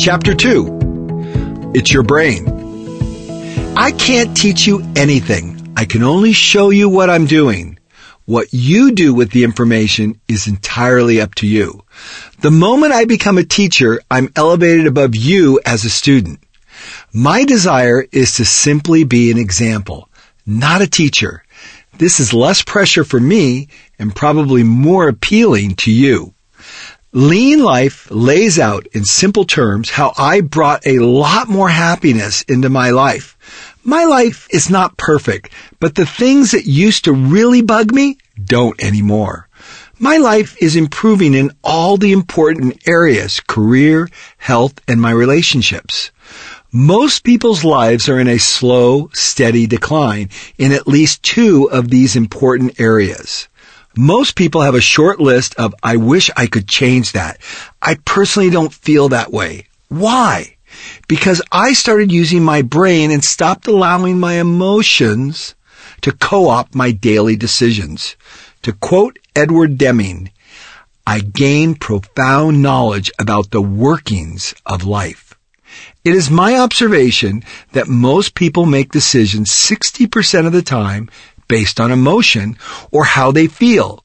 Chapter 2 It's Your Brain. I can't teach you anything. I can only show you what I'm doing. What you do with the information is entirely up to you. The moment I become a teacher, I'm elevated above you as a student. My desire is to simply be an example, not a teacher. This is less pressure for me and probably more appealing to you. Lean Life lays out in simple terms how I brought a lot more happiness into my life. My life is not perfect, but the things that used to really bug me don't anymore. My life is improving in all the important areas, career, health, and my relationships. Most people's lives are in a slow, steady decline in at least two of these important areas. Most people have a short list of, I wish I could change that. I personally don't feel that way. Why? Because I started using my brain and stopped allowing my emotions to co-opt my daily decisions. To quote Edward Deming, I gain profound knowledge about the workings of life. It is my observation that most people make decisions 60% of the time based on emotion or how they feel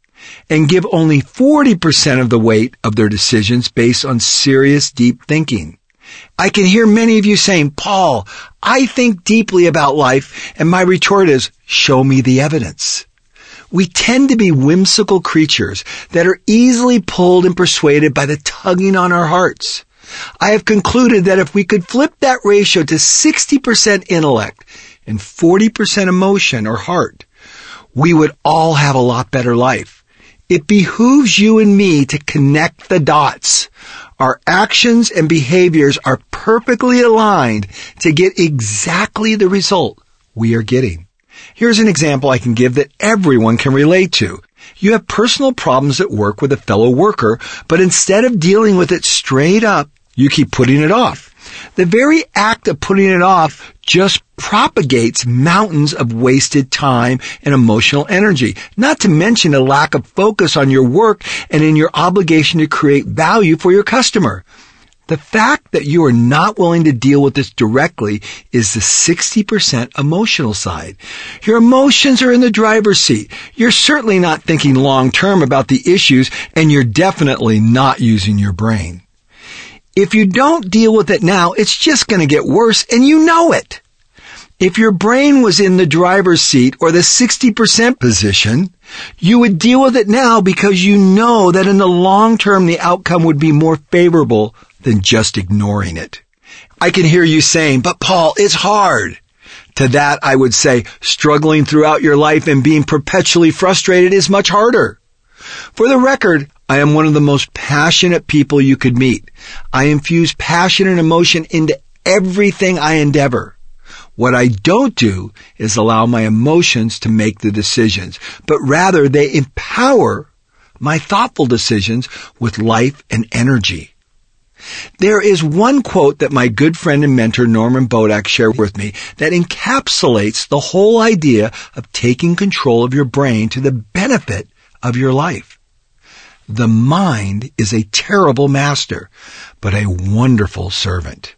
and give only 40% of the weight of their decisions based on serious deep thinking. I can hear many of you saying, Paul, I think deeply about life and my retort is, show me the evidence. We tend to be whimsical creatures that are easily pulled and persuaded by the tugging on our hearts. I have concluded that if we could flip that ratio to 60% intellect and 40% emotion or heart, we would all have a lot better life. It behooves you and me to connect the dots. Our actions and behaviors are perfectly aligned to get exactly the result we are getting. Here's an example I can give that everyone can relate to. You have personal problems at work with a fellow worker, but instead of dealing with it straight up, you keep putting it off. The very act of putting it off just propagates mountains of wasted time and emotional energy, not to mention a lack of focus on your work and in your obligation to create value for your customer. The fact that you are not willing to deal with this directly is the 60% emotional side. Your emotions are in the driver's seat. You're certainly not thinking long term about the issues and you're definitely not using your brain. If you don't deal with it now, it's just going to get worse and you know it. If your brain was in the driver's seat or the 60% position, you would deal with it now because you know that in the long term the outcome would be more favorable than just ignoring it. I can hear you saying, but Paul, it's hard. To that I would say, struggling throughout your life and being perpetually frustrated is much harder. For the record, I am one of the most passionate people you could meet. I infuse passion and emotion into everything I endeavor. What I don't do is allow my emotions to make the decisions, but rather they empower my thoughtful decisions with life and energy. There is one quote that my good friend and mentor Norman Bodek shared with me that encapsulates the whole idea of taking control of your brain to the benefit of your life. The mind is a terrible master, but a wonderful servant.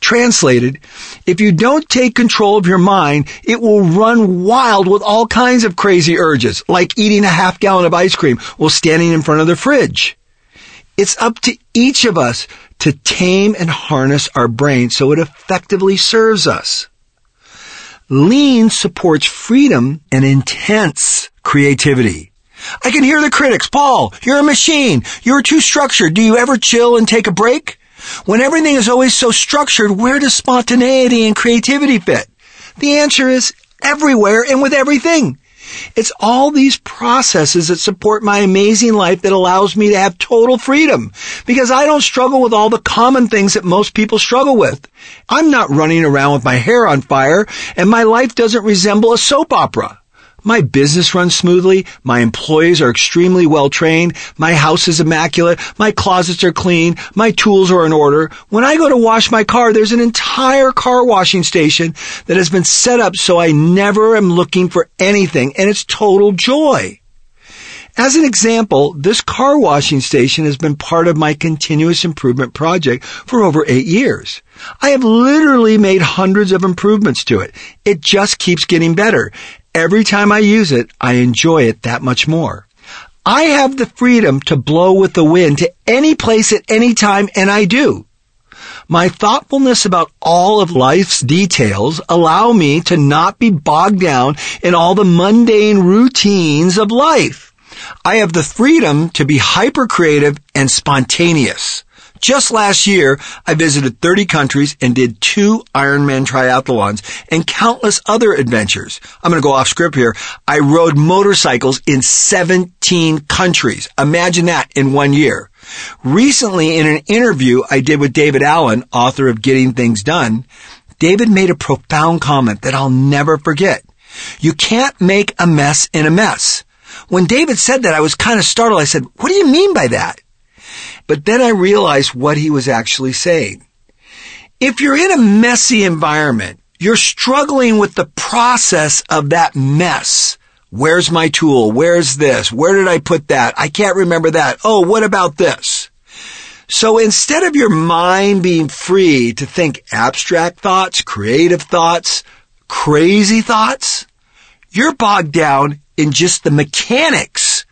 Translated, if you don't take control of your mind, it will run wild with all kinds of crazy urges, like eating a half gallon of ice cream while standing in front of the fridge. It's up to each of us to tame and harness our brain so it effectively serves us. Lean supports freedom and intense creativity. I can hear the critics. Paul, you're a machine. You're too structured. Do you ever chill and take a break? When everything is always so structured, where does spontaneity and creativity fit? The answer is everywhere and with everything. It's all these processes that support my amazing life that allows me to have total freedom because I don't struggle with all the common things that most people struggle with. I'm not running around with my hair on fire and my life doesn't resemble a soap opera. My business runs smoothly. My employees are extremely well trained. My house is immaculate. My closets are clean. My tools are in order. When I go to wash my car, there's an entire car washing station that has been set up so I never am looking for anything and it's total joy. As an example, this car washing station has been part of my continuous improvement project for over eight years. I have literally made hundreds of improvements to it. It just keeps getting better. Every time I use it, I enjoy it that much more. I have the freedom to blow with the wind to any place at any time, and I do. My thoughtfulness about all of life's details allow me to not be bogged down in all the mundane routines of life. I have the freedom to be hyper creative and spontaneous. Just last year, I visited 30 countries and did two Ironman triathlons and countless other adventures. I'm going to go off script here. I rode motorcycles in 17 countries. Imagine that in one year. Recently, in an interview I did with David Allen, author of Getting Things Done, David made a profound comment that I'll never forget. You can't make a mess in a mess. When David said that, I was kind of startled. I said, what do you mean by that? But then I realized what he was actually saying. If you're in a messy environment, you're struggling with the process of that mess. Where's my tool? Where's this? Where did I put that? I can't remember that. Oh, what about this? So instead of your mind being free to think abstract thoughts, creative thoughts, crazy thoughts, you're bogged down in just the mechanics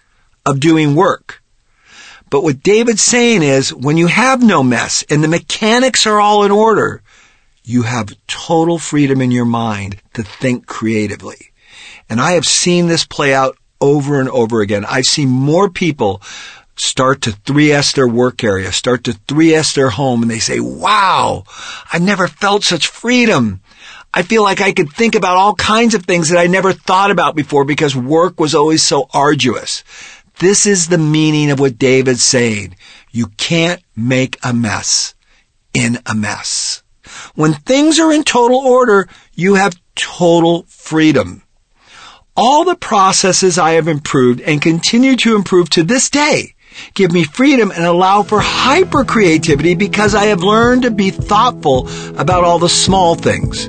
of doing work. But what David's saying is when you have no mess and the mechanics are all in order, you have total freedom in your mind to think creatively. And I have seen this play out over and over again. I've seen more people start to 3S their work area, start to 3S their home, and they say, wow, I've never felt such freedom. I feel like I could think about all kinds of things that I never thought about before because work was always so arduous. This is the meaning of what David's saying. You can't make a mess in a mess. When things are in total order, you have total freedom. All the processes I have improved and continue to improve to this day give me freedom and allow for hyper creativity because I have learned to be thoughtful about all the small things.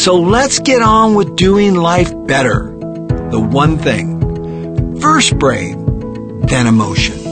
So let's get on with doing life better. The one thing. First brain, than emotion.